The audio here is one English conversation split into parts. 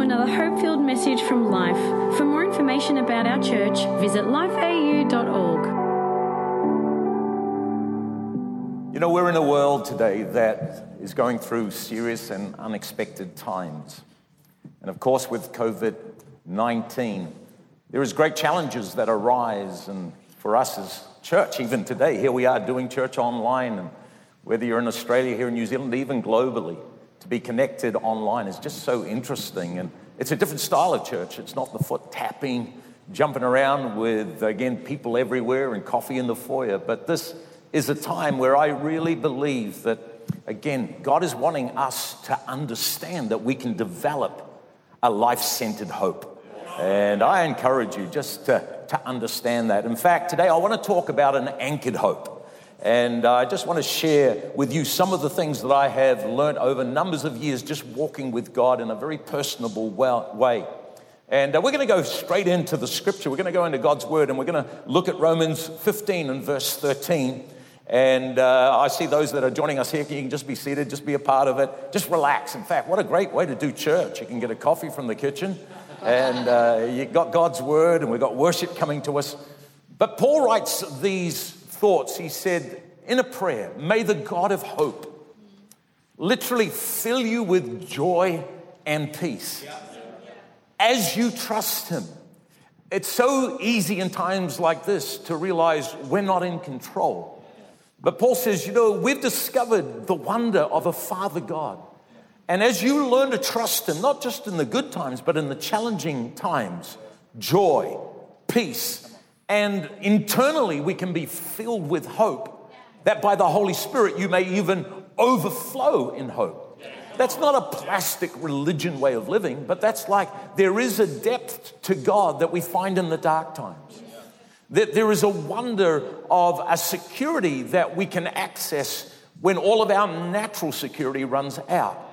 another hope filled message from Life. For more information about our church, visit lifeau.org. You know, we're in a world today that is going through serious and unexpected times. And of course, with COVID 19, there is great challenges that arise. And for us as church, even today, here we are doing church online. And whether you're in Australia, here in New Zealand, even globally, be connected online is just so interesting. And it's a different style of church. It's not the foot tapping, jumping around with, again, people everywhere and coffee in the foyer. But this is a time where I really believe that, again, God is wanting us to understand that we can develop a life centered hope. And I encourage you just to, to understand that. In fact, today I want to talk about an anchored hope. And I just want to share with you some of the things that I have learned over numbers of years just walking with God in a very personable way. And uh, we're going to go straight into the scripture. We're going to go into God's word and we're going to look at Romans 15 and verse 13. And uh, I see those that are joining us here. You can just be seated, just be a part of it, just relax. In fact, what a great way to do church. You can get a coffee from the kitchen, and uh, you got God's word, and we've got worship coming to us. But Paul writes these thoughts, he said in a prayer, May the God of hope literally fill you with joy and peace as you trust him. It's so easy in times like this to realize we're not in control. But Paul says, you know, we've discovered the wonder of a Father God. And as you learn to trust Him, not just in the good times, but in the challenging times, joy, peace, and internally, we can be filled with hope that by the Holy Spirit, you may even overflow in hope. That's not a plastic religion way of living, but that's like there is a depth to God that we find in the dark times. That there is a wonder of a security that we can access when all of our natural security runs out.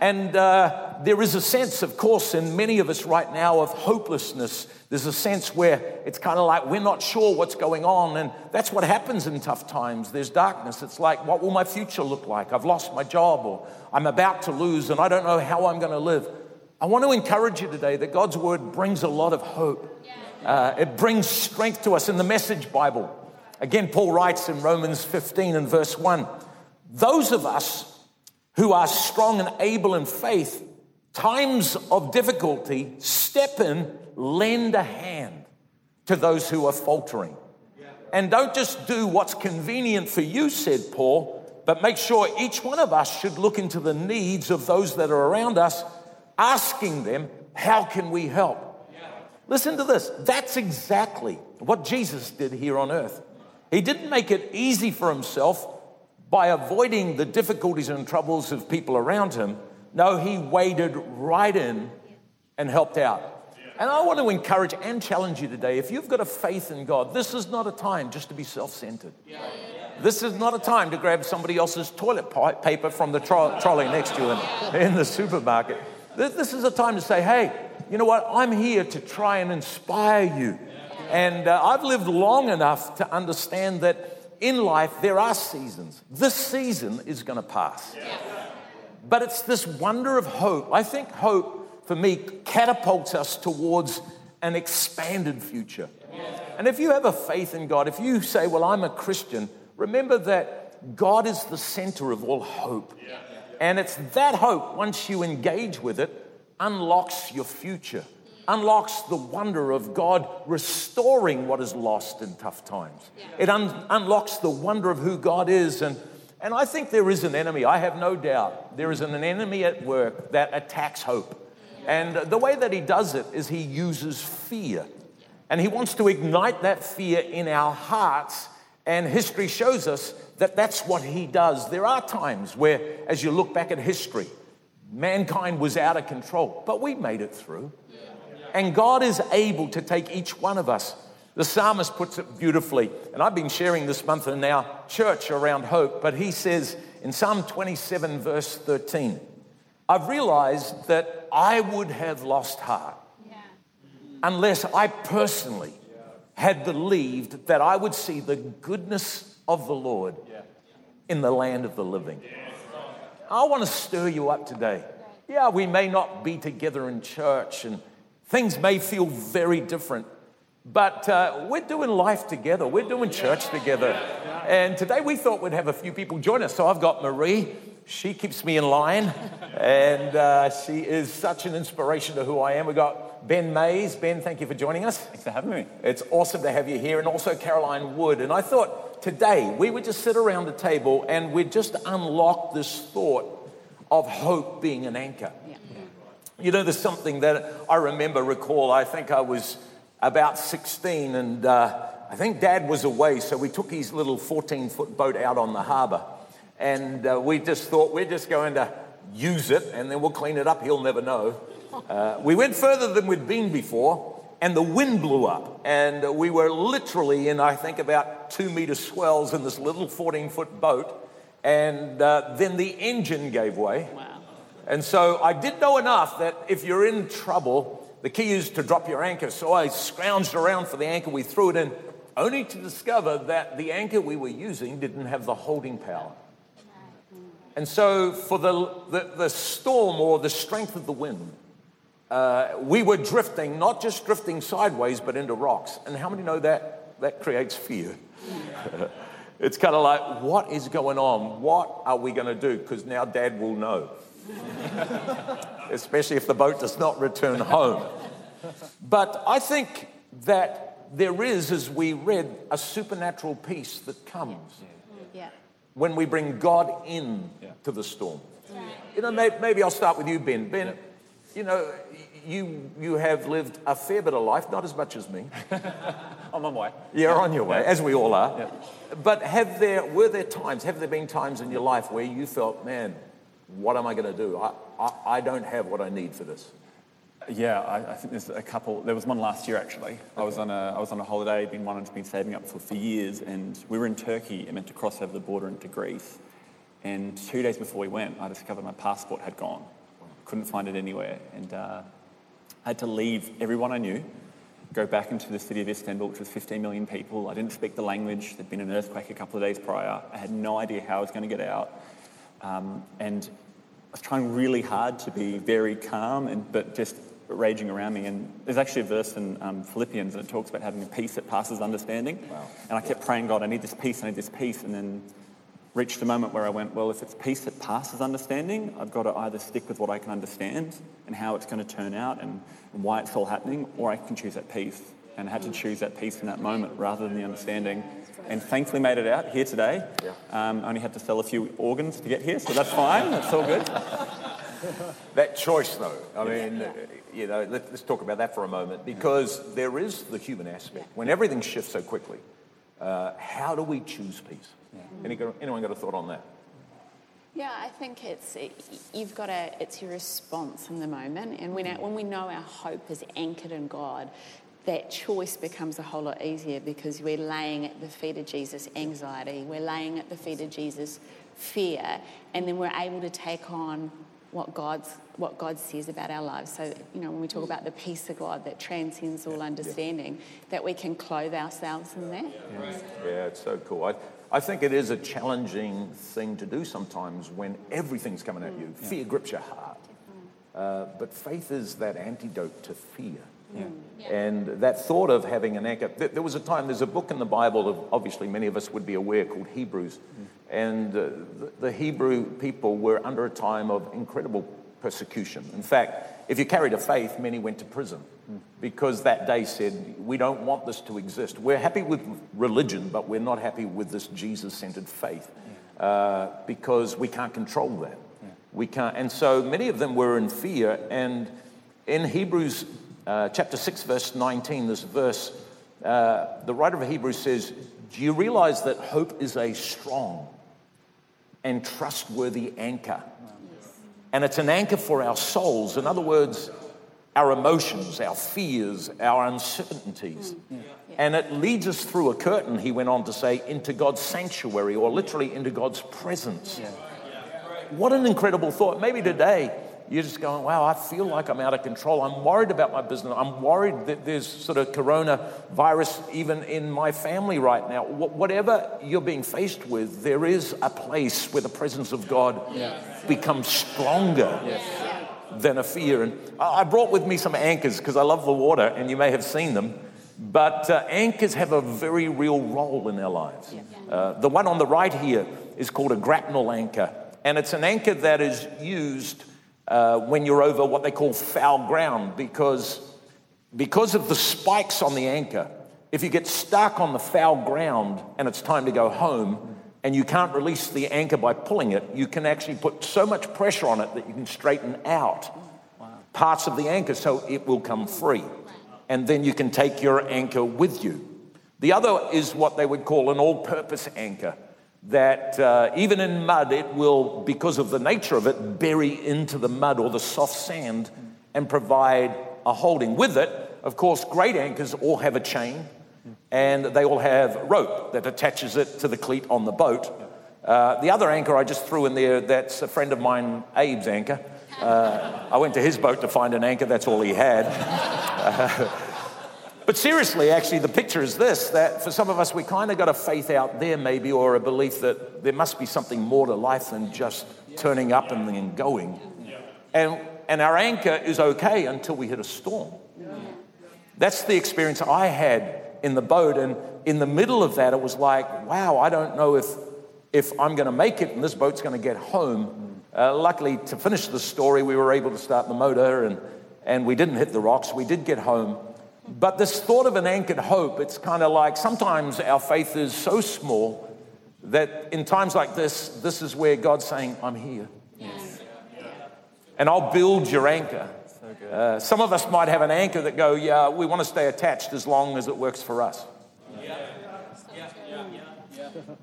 And uh, there is a sense, of course, in many of us right now of hopelessness. There's a sense where it's kind of like we're not sure what's going on. And that's what happens in tough times. There's darkness. It's like, what will my future look like? I've lost my job or I'm about to lose and I don't know how I'm going to live. I want to encourage you today that God's word brings a lot of hope. Uh, it brings strength to us in the Message Bible. Again, Paul writes in Romans 15 and verse 1 Those of us who are strong and able in faith, times of difficulty, step in, lend a hand to those who are faltering. And don't just do what's convenient for you, said Paul, but make sure each one of us should look into the needs of those that are around us, asking them, How can we help? Listen to this. That's exactly what Jesus did here on earth. He didn't make it easy for himself by avoiding the difficulties and troubles of people around him. No, he waded right in and helped out. And I want to encourage and challenge you today if you've got a faith in God, this is not a time just to be self centered. This is not a time to grab somebody else's toilet paper from the tro- trolley next to you in, in the supermarket. This, is a time to say, hey, you know what? I'm here to try and inspire you. And uh, I've lived long enough to understand that in life, there are seasons. This season is going to pass. But it's this wonder of hope. I think hope, for me, catapults us towards an expanded future. And if you have a faith in God, if you say, Well, I'm a Christian, remember that God is the center of all hope. And it's that hope, once you engage with it, unlocks your future unlocks the wonder of God restoring what is lost in tough times. It un- unlocks the wonder of who God is. And, and I think there is an enemy, I have no doubt. There is an enemy at work that attacks hope. And the way that he does it is he uses fear. And he wants to ignite that fear in our hearts. And history shows us that that's what he does. There are times where, as you look back at history, mankind was out of control, but we made it through. And God is able to take each one of us. The psalmist puts it beautifully, and I've been sharing this month in our church around hope, but he says in Psalm 27, verse 13, I've realized that I would have lost heart yeah. unless I personally had believed that I would see the goodness of the Lord in the land of the living. I want to stir you up today. yeah, we may not be together in church and things may feel very different, but uh, we're doing life together. We're doing church together. And today we thought we'd have a few people join us. So I've got Marie. She keeps me in line, and uh, she is such an inspiration to who I am. We've got Ben Mays. Ben, thank you for joining us. Thanks for having me. It's awesome to have you here, and also Caroline Wood. And I thought today we would just sit around the table and we'd just unlock this thought of hope being an anchor. Yeah. You know, there's something that I remember, recall. I think I was about 16, and uh, I think dad was away, so we took his little 14 foot boat out on the harbour. And uh, we just thought we're just going to use it and then we'll clean it up. He'll never know. Uh, we went further than we'd been before, and the wind blew up. And we were literally in, I think, about two meter swells in this little 14 foot boat. And uh, then the engine gave way. Wow. And so I did know enough that if you're in trouble, the key is to drop your anchor. So I scrounged around for the anchor. We threw it in, only to discover that the anchor we were using didn't have the holding power. And so, for the, the, the storm or the strength of the wind, uh, we were drifting, not just drifting sideways, but into rocks. And how many know that that creates fear? it's kind of like, what is going on? What are we going to do? Because now dad will know. Especially if the boat does not return home. But I think that there is, as we read, a supernatural peace that comes. Yeah when we bring God in yeah. to the storm. You know, maybe I'll start with you, Ben. Ben, you know, you, you have lived a fair bit of life, not as much as me. I'm on my way. You're on your way, yeah. as we all are. Yeah. But have there, were there times, have there been times in your life where you felt, man, what am I going to do? I, I, I don't have what I need for this. Yeah, I, I, think there's a couple. There was one last year actually. I was on a I was on a holiday, been wanting to been saving up for for years, and we were in Turkey and meant to cross over the border into Greece. And two days before we went, I discovered my passport had gone. Couldn't find it anywhere, and uh, I had to leave everyone I knew, go back into the city of Istanbul, which was 15 million people. I didn't speak the language. There'd been an earthquake a couple of days prior. I had no idea how I was going to get out, um, and I was trying really hard to be very calm, and but just raging around me. And there's actually a verse in um, Philippians it talks about having a peace that passes understanding. Wow. And I kept praying, God, I need this peace, I need this peace. And then reached a moment where I went, well, if it's peace that passes understanding, I've got to either stick with what I can understand and how it's going to turn out and, and why it's all happening, or I can choose that peace. And I had to choose that peace in that moment rather than the understanding. And thankfully made it out here today. Yeah. Um, only had to sell a few organs to get here, so that's fine. That's all good. that choice, though, I mean, you know, let, us talk about that for a moment because there is the human aspect. When everything shifts so quickly, uh, how do we choose peace? Any, anyone got a thought on that? Yeah, I think it's you've got a it's your response in the moment, and when when we know our hope is anchored in God, that choice becomes a whole lot easier because we're laying at the feet of Jesus anxiety, we're laying at the feet of Jesus fear, and then we're able to take on what God's what God says about our lives. So you know when we talk about the peace of God that transcends all understanding, that we can clothe ourselves in that. Yeah, yeah it's so cool. I, I think it is a challenging thing to do sometimes when everything's coming at you. Fear grips your heart. Uh, but faith is that antidote to fear. Yeah. And that thought of having an anchor. There was a time, there's a book in the Bible, of, obviously many of us would be aware, called Hebrews. Mm. And uh, the, the Hebrew people were under a time of incredible persecution. In fact, if you carried a faith, many went to prison mm. because that day said, We don't want this to exist. We're happy with religion, but we're not happy with this Jesus centered faith uh, because we can't control that. We can't. And so many of them were in fear. And in Hebrews uh, chapter 6, verse 19, this verse, uh, the writer of Hebrews says, Do you realize that hope is a strong and trustworthy anchor? And it's an anchor for our souls. In other words, our emotions, our fears, our uncertainties. And it leads us through a curtain, he went on to say, into God's sanctuary or literally into God's presence. What an incredible thought. Maybe today you're just going, wow, I feel like I'm out of control. I'm worried about my business. I'm worried that there's sort of coronavirus even in my family right now. Whatever you're being faced with, there is a place where the presence of God yeah. becomes stronger. Yes. than a fear. And I I brought with me some anchors because I love the water, and you may have seen them. But uh, anchors have a very real role in our lives. Uh, the one on the right here is called a grapnel anchor, and it's an anchor that is used uh, when you're over what they call foul ground because, because of the spikes on the anchor. If you get stuck on the foul ground and it's time to go home, and you can't release the anchor by pulling it, you can actually put so much pressure on it that you can straighten out parts of the anchor so it will come free. And then you can take your anchor with you. The other is what they would call an all purpose anchor, that uh, even in mud, it will, because of the nature of it, bury into the mud or the soft sand and provide a holding. With it, of course, great anchors all have a chain and they all have rope that attaches it to the cleat on the boat. Uh, the other anchor I just threw in there, that's a friend of mine, Abe's anchor. Uh, I went to his boat to find an anchor, that's all he had. But seriously, actually, the picture is this that for some of us, we kind of got a faith out there, maybe, or a belief that there must be something more to life than just turning up and then going. And, and our anchor is okay until we hit a storm. That's the experience I had in the boat. And in the middle of that, it was like, wow, I don't know if, if I'm going to make it and this boat's going to get home. Uh, luckily, to finish the story, we were able to start the motor and, and we didn't hit the rocks. We did get home. But this thought of an anchored hope, it's kind of like sometimes our faith is so small that in times like this, this is where God's saying, I'm here. And I'll build your anchor. Uh, some of us might have an anchor that go, yeah, we want to stay attached as long as it works for us.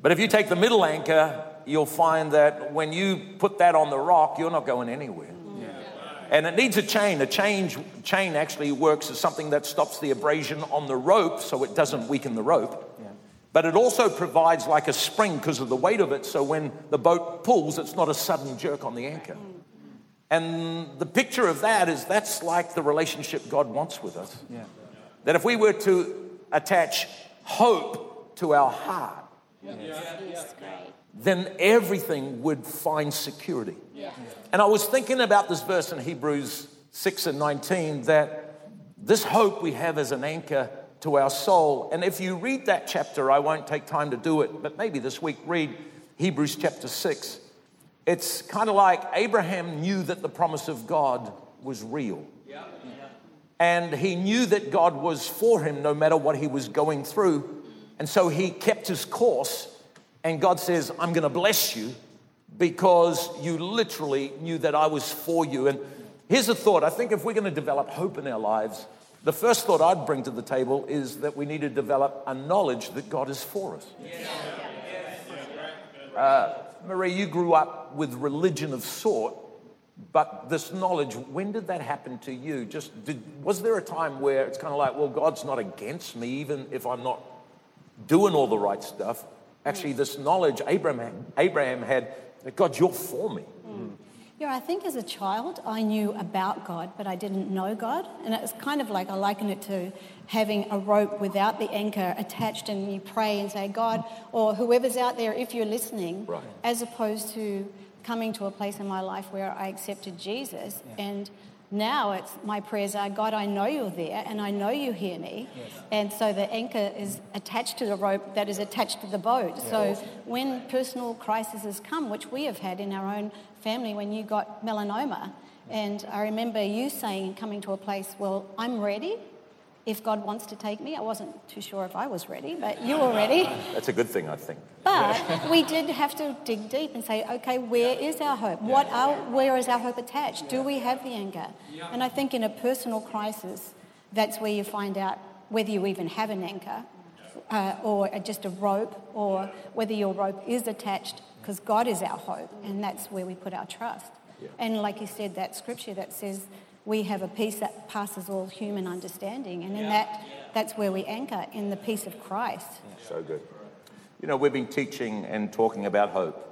But if you take the middle anchor, you'll find that when you put that on the rock, you're not going anywhere. And it needs a chain. A change, chain actually works as something that stops the abrasion on the rope so it doesn't weaken the rope. But it also provides like a spring because of the weight of it, so when the boat pulls, it's not a sudden jerk on the anchor. And the picture of that is that's like the relationship God wants with us. Yeah. That if we were to attach hope to our heart, Yes, great. Then everything would find security. And I was thinking about this verse in Hebrews 6 and 19 that this hope we have as an anchor to our soul. And if you read that chapter, I won't take time to do it, but maybe this week read Hebrews chapter 6. It's kind of like Abraham knew that the promise of God was real. And he knew that God was for him no matter what he was going through. And so he kept his course. And God says, I'm going to bless you because you literally knew that I was for you. And here's a thought I think if we're going to develop hope in our lives, the first thought I'd bring to the table is that we need to develop a knowledge that God is for us. Uh, Marie, you grew up with religion of sort, but this knowledge, when did that happen to you? Just did, was there a time where it's kind of like, well, God's not against me, even if I'm not doing all the right stuff? Actually, this knowledge Abraham, Abraham had that God, you're for me. Mm. Yeah, I think as a child I knew about God, but I didn't know God. And it's kind of like I liken it to having a rope without the anchor attached, and you pray and say, God, or whoever's out there, if you're listening, Right. as opposed to coming to a place in my life where I accepted Jesus. And now it's my prayers are, God, I know you're there and I know you hear me. And so the anchor is attached to the rope that is attached to the boat. so when personal crises come, which we have had in our own family when you got melanoma, and I remember you saying, coming to a place, well, I'm ready. If God wants to take me, I wasn't too sure if I was ready, but you were ready. That's a good thing, I think. But we did have to dig deep and say, okay, where is our hope? What are, where is our hope attached? Do we have the anchor? And I think in a personal crisis, that's where you find out whether you even have an anchor uh, or just a rope or whether your rope is attached because God is our hope and that's where we put our trust. And like you said, that scripture that says we have a peace that passes all human understanding. And in that, that's where we anchor in the peace of Christ. So good. You know, we've been teaching and talking about hope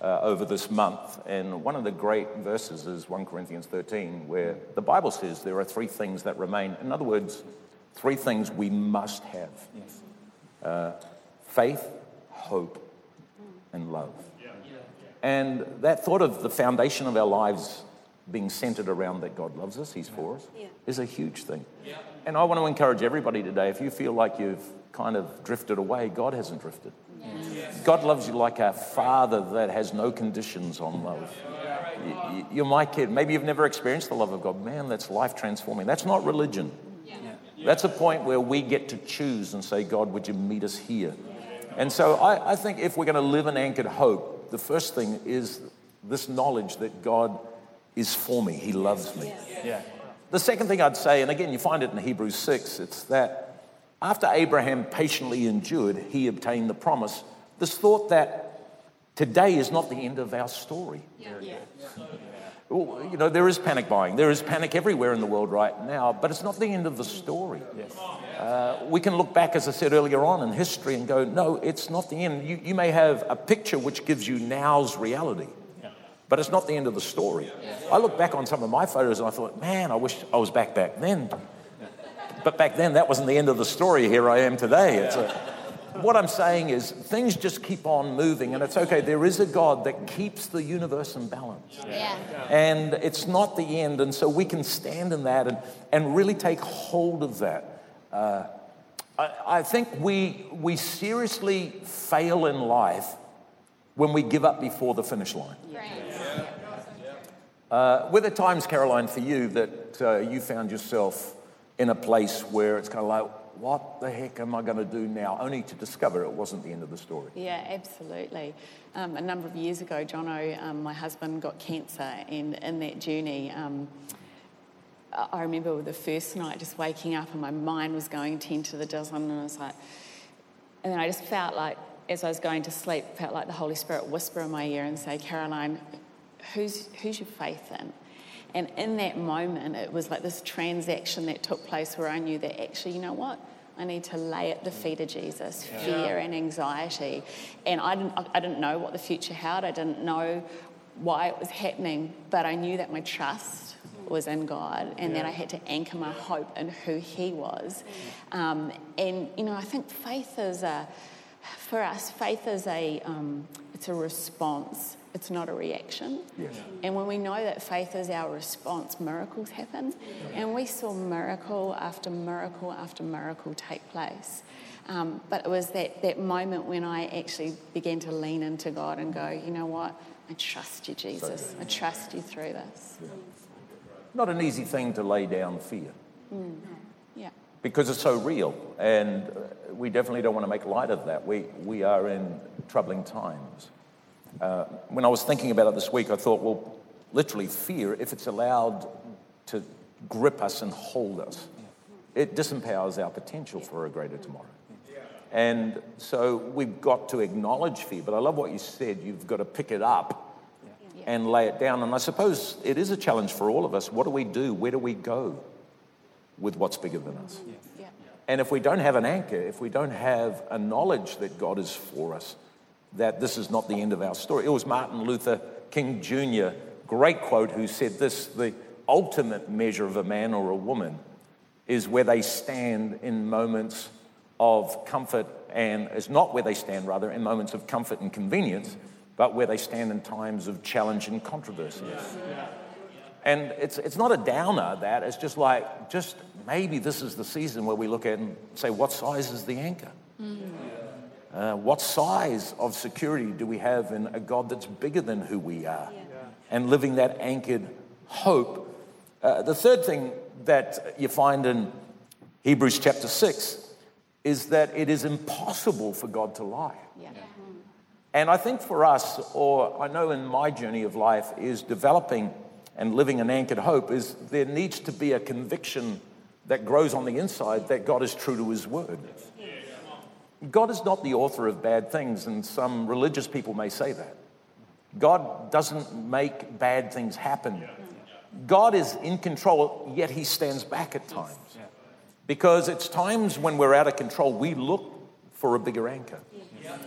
uh, over this month, and one of the great verses is 1 Corinthians 13, where the Bible says there are three things that remain. In other words, three things we must have uh, faith, hope, and love. And that thought of the foundation of our lives being centered around that God loves us, He's for us, Yeah. is a huge thing. And I want to encourage everybody today if you feel like you've kind of drifted away, God hasn't drifted. God loves you like a father that has no conditions on love. You're my kid. Maybe you've never experienced the love of God. Man, that's life transforming. That's not religion. That's a point where we get to choose and say, God, would you meet us here? And so I, I think if we're going to live in anchored hope, the first thing is this knowledge that God is for me, He loves me. Yeah. The second thing I'd say, and again, you find it in Hebrews 6, it's that after Abraham patiently endured, he obtained the promise. This thought that today is not the end of our story. Yeah. Well, You know, there is panic buying. There is panic everywhere in the world right now, but it's not the end of the story. Uh, we can look back, as I said earlier on, in history and go, no, it's not the end. You, you may have a picture which gives you now's reality, but it's not the end of the story. I look back on some of my photos and I thought, man, I wish I was back back then. But back then, that wasn't the end of the story. Here I am today. It's a, what I'm saying is, things just keep on moving, and it's okay. There is a God that keeps the universe in balance. Yeah. And it's not the end. And so we can stand in that and, and really take hold of that. Uh, I, I think we, we seriously fail in life when we give up before the finish line. Uh, were there times, Caroline, for you that uh, you found yourself in a place where it's kind of like, what the heck am I going to do now? Only to discover it wasn't the end of the story. Yeah, absolutely. Um, a number of years ago, Jono, um, my husband, got cancer, and in that journey, um, I I remember the first night just waking up and my mind was going 10 to the dozen, and I was like, and then I just felt like, as I was going to sleep, felt like the Holy Spirit whisper in my ear and say, Caroline, who's, who's your faith in? And in that moment, it was like this transaction that took place where I knew that actually, you know what? I need to lay at the feet of Jesus fear and anxiety. And I didn't, I didn't know what the future held, I didn't know why it was happening, but I knew that my trust was in God and that I had to anchor my hope in who He was. Um, and, you know, I think faith is a, for us, faith is a, um, it's a response. It's not a reaction. Yes. And when we know that faith is our response, miracles happen. And we saw miracle after miracle after miracle take place. Um, but it was that, that moment when I actually began to lean into God and go, you know what? I trust you, Jesus. I trust you through this. Not an easy thing to lay down fear. Yeah. because it's so real. And we definitely don't want to make light of that. We, we are in troubling times. Uh, when I was thinking about it this week, I thought, well, literally, fear, if it's allowed to grip us and hold us, it disempowers our potential for a greater tomorrow. And so we've got to acknowledge fear. But I love what you said. You've got to pick it up and lay it down. And I suppose it is a challenge for all of us. What do we do? Where do we go with what's bigger than us? Yeah. And if we don't have an anchor, if we don't have a knowledge that God is for us, that this is not the end of our story. It was Martin Luther King Jr., great quote, who said this the ultimate measure of a man or a woman is where they stand in moments of comfort, and is not where they stand, rather, in moments of comfort and convenience, but where they stand in times of challenge and controversy. And it's, it's not a downer, that. It's just like, just maybe this is the season where we look at and say, what size is the anchor? Uh, what size of security do we have in a God that's bigger than who we are? And living that anchored hope. Uh, the third thing that you find in Hebrews chapter 6 is that it is impossible for God to lie. Yeah. And I think for us, or I know in my journey of life, is developing and living an anchored hope, is there needs to be a conviction that grows on the inside that God is true to his word. God is not the author of bad things, and some religious people may say that. God doesn't make bad things happen. God is in control, yet he stands back at times. Because it's times when we're out of control, we look for a bigger anchor.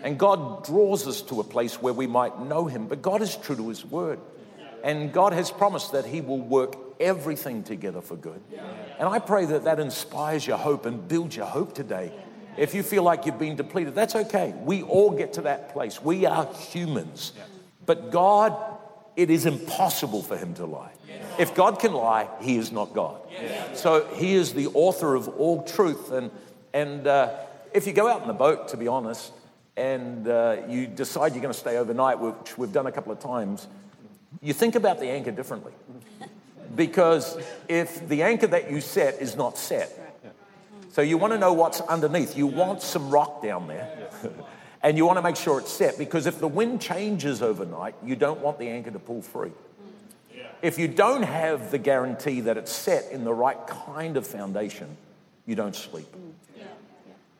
And God draws us to a place where we might know him, but God is true to his word. And God has promised that he will work everything together for good. And I pray that that inspires your hope and builds your hope today. If you feel like you've been depleted, that's okay. We all get to that place. We are humans. But God it is impossible for him to lie. If God can lie, he is not God. So he is the author of all truth. And, and uh, if you go out in the boat, to be honest, and uh, you decide you're going to stay overnight, which we've done a couple of times, you think about the anchor differently. Because if the anchor that you set is not set, so you want to know what's underneath. You want some rock down there. and you want to make sure it's set because if the wind changes overnight, you don't want the anchor to pull free. If you don't have the guarantee that it's set in the right kind of foundation, you don't sleep. Mm.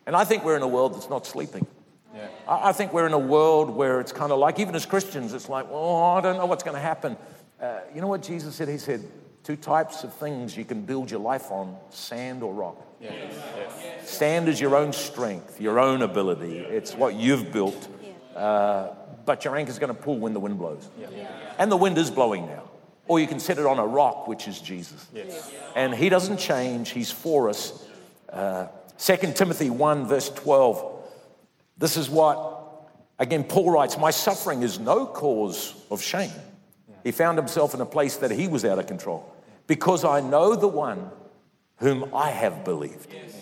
And I think we're in a world that's not sleeping. Yeah. I think we're in a world where it's kind of like, even as Christians, it's like, oh, I don't know what's going to happen. Uh, you know what Jesus said? He said, two types of things you can build your life on sand or rock. Yes. Yes. Sand is your own strength, your own ability. It's what you've built. Uh, but your anchor's going to pull when the wind blows. Yeah. And the wind is blowing now. Or you can set it on a rock, which is Jesus. Yes. And he doesn't change, he's for us. Uh, 2 Timothy 1, verse 12. This is what, again, Paul writes My suffering is no cause of shame. He found himself in a place that he was out of control because I know the one whom I have believed. Yes.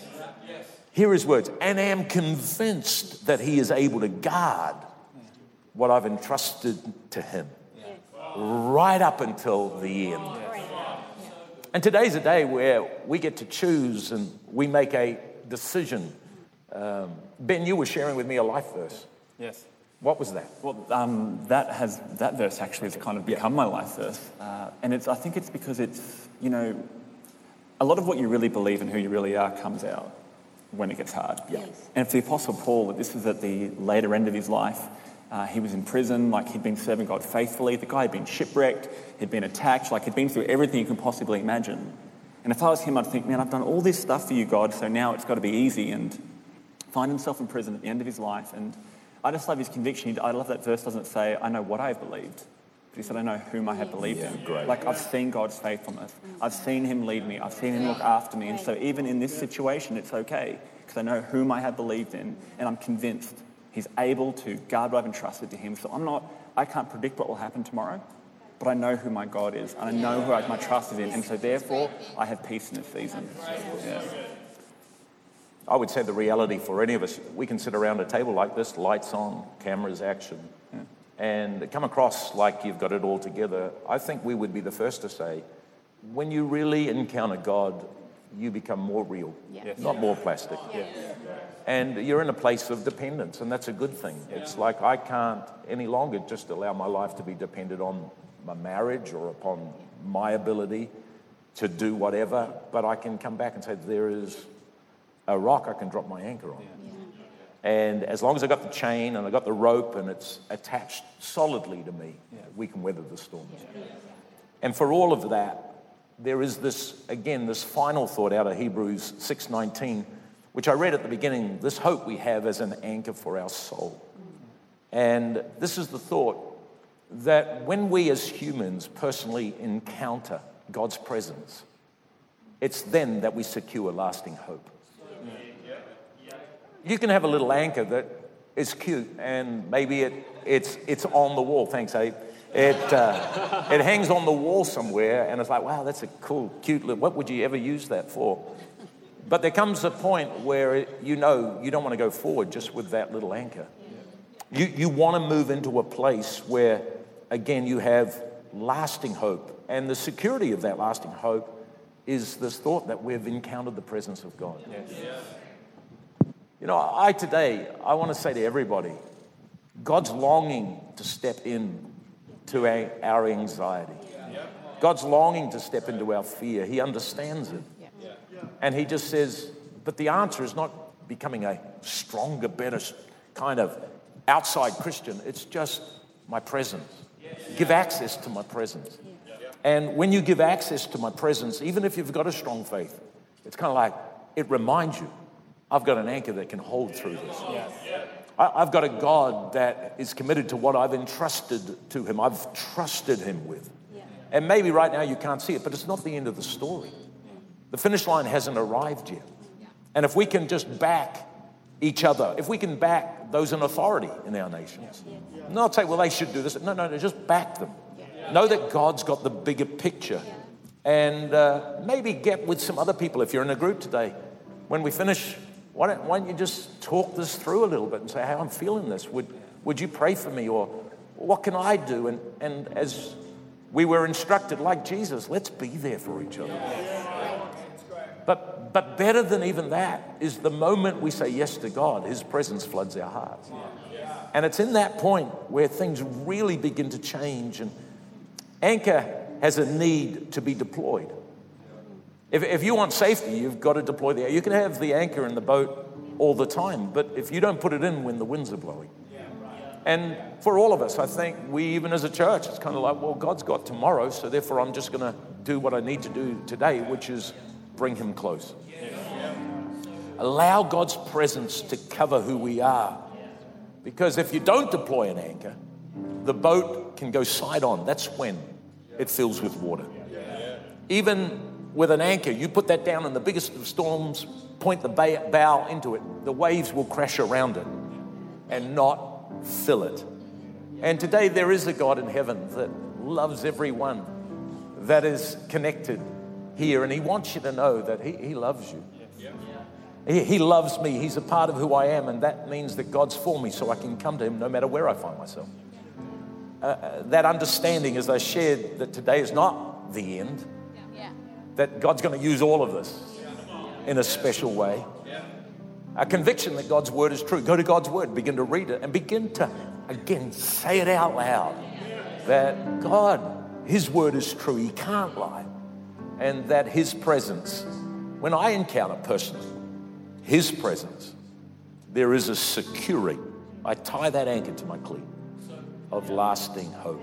Yes. Hear his words, and am convinced that he is able to guard what I've entrusted to him right up until the end. And today's a day where we get to choose and we make a decision. Um, ben, you were sharing with me a life verse. Yes. What was that? Well, um, that has that verse actually has kind of become yeah. my life verse, uh, and it's I think it's because it's you know a lot of what you really believe and who you really are comes out when it gets hard. Yes. And for the Apostle Paul, this was at the later end of his life. Uh, he was in prison, like he'd been serving God faithfully. The guy had been shipwrecked, he'd been attacked, like he'd been through everything you can possibly imagine. And if I was him, I'd think, man, I've done all this stuff for you, God, so now it's got to be easy. And find himself in prison at the end of his life. And I just love his conviction. I love that verse doesn't say, I know what I have believed. But he said, I know whom I have believed yeah, in. Great. Like, I've seen God's faithfulness. I've seen him lead me. I've seen him look after me. And so, even in this situation, it's okay because I know whom I have believed in. And I'm convinced He's able to guard what I've entrusted to Him. So I'm not, I can't predict what will happen tomorrow, but I know who my God is and I know who I, my trust is in. And so therefore, I have peace in this season. Yeah. I would say the reality for any of us, we can sit around a table like this, lights on, cameras, action, yeah. and come across like you've got it all together. I think we would be the first to say, when you really encounter God, you become more real, yes. not more plastic. Yes. And you're in a place of dependence, and that's a good thing. It's like I can't any longer just allow my life to be dependent on my marriage or upon my ability to do whatever, but I can come back and say, there is a rock I can drop my anchor on. And as long as I've got the chain and I've got the rope and it's attached solidly to me, we can weather the storms. And for all of that, there is this, again, this final thought out of Hebrews 6.19, which I read at the beginning, this hope we have as an anchor for our soul. And this is the thought that when we as humans personally encounter God's presence, it's then that we secure lasting hope. You can have a little anchor that is cute and maybe it, it's, it's on the wall. Thanks, Abe. It, uh, it hangs on the wall somewhere, and it's like, wow, that's a cool, cute little, what would you ever use that for? But there comes a point where you know you don't want to go forward just with that little anchor. You, you want to move into a place where, again, you have lasting hope. And the security of that lasting hope is this thought that we've encountered the presence of God. Yes. You know, I today, I want to say to everybody, God's longing to step in to our anxiety. God's longing to step into our fear. He understands it. And He just says, but the answer is not becoming a stronger, better kind of outside Christian. It's just my presence. Give access to my presence. And when you give access to my presence, even if you've got a strong faith, it's kind of like it reminds you, I've got an anchor that can hold through this. I've got a God that is committed to what I've entrusted to Him, I've trusted Him with. And maybe right now you can't see it, but it's not the end of the story. The finish line hasn't arrived yet. And if we can just back each other, if we can back those in authority in our nations, not say, well, they should do this. No, no, no, just back them. Know that God's got the bigger picture. And uh, maybe get with some other people if you're in a group today. When we finish, why don't, why don't you just talk this through a little bit and say, hey, I'm feeling this. Would, would you pray for me? Or what can I do? And, and as we were instructed, like Jesus, let's be there for each other. But, but better than even that is the moment we say yes to God, His presence floods our hearts. And it's in that point where things really begin to change. And Anchor has a need to be deployed. If, if you want safety, you've got to deploy the You can have the anchor in the boat all the time, but if you don't put it in when the winds are blowing. And for all of us, I think we, even as a church, it's kind of like, well, God's got tomorrow, so therefore I'm just going to do what I need to do today, which is bring Him close. Allow God's presence to cover who we are. Because if you don't deploy an anchor, the boat can go side on. That's when it fills with water. Even with an anchor, you put that down in the biggest of storms, point the bow into it, the waves will crash around it and not fill it. And today there is a God in heaven that loves everyone that is connected here, and He wants you to know that He, he loves you. He, he loves me. He's a part of who I am, and that means that God's for me so I can come to Him no matter where I find myself. Uh, uh that understanding, as I shared, that today is not the end. That God's going to use all of this in a special way. A conviction that God's word is true. Go to God's word, begin to read it, and begin to, again, say it out loud that God, His word is true. He can't lie. And that His presence, when I encounter personally, his presence, there is a securing. I tie that anchor to my cleat of lasting hope.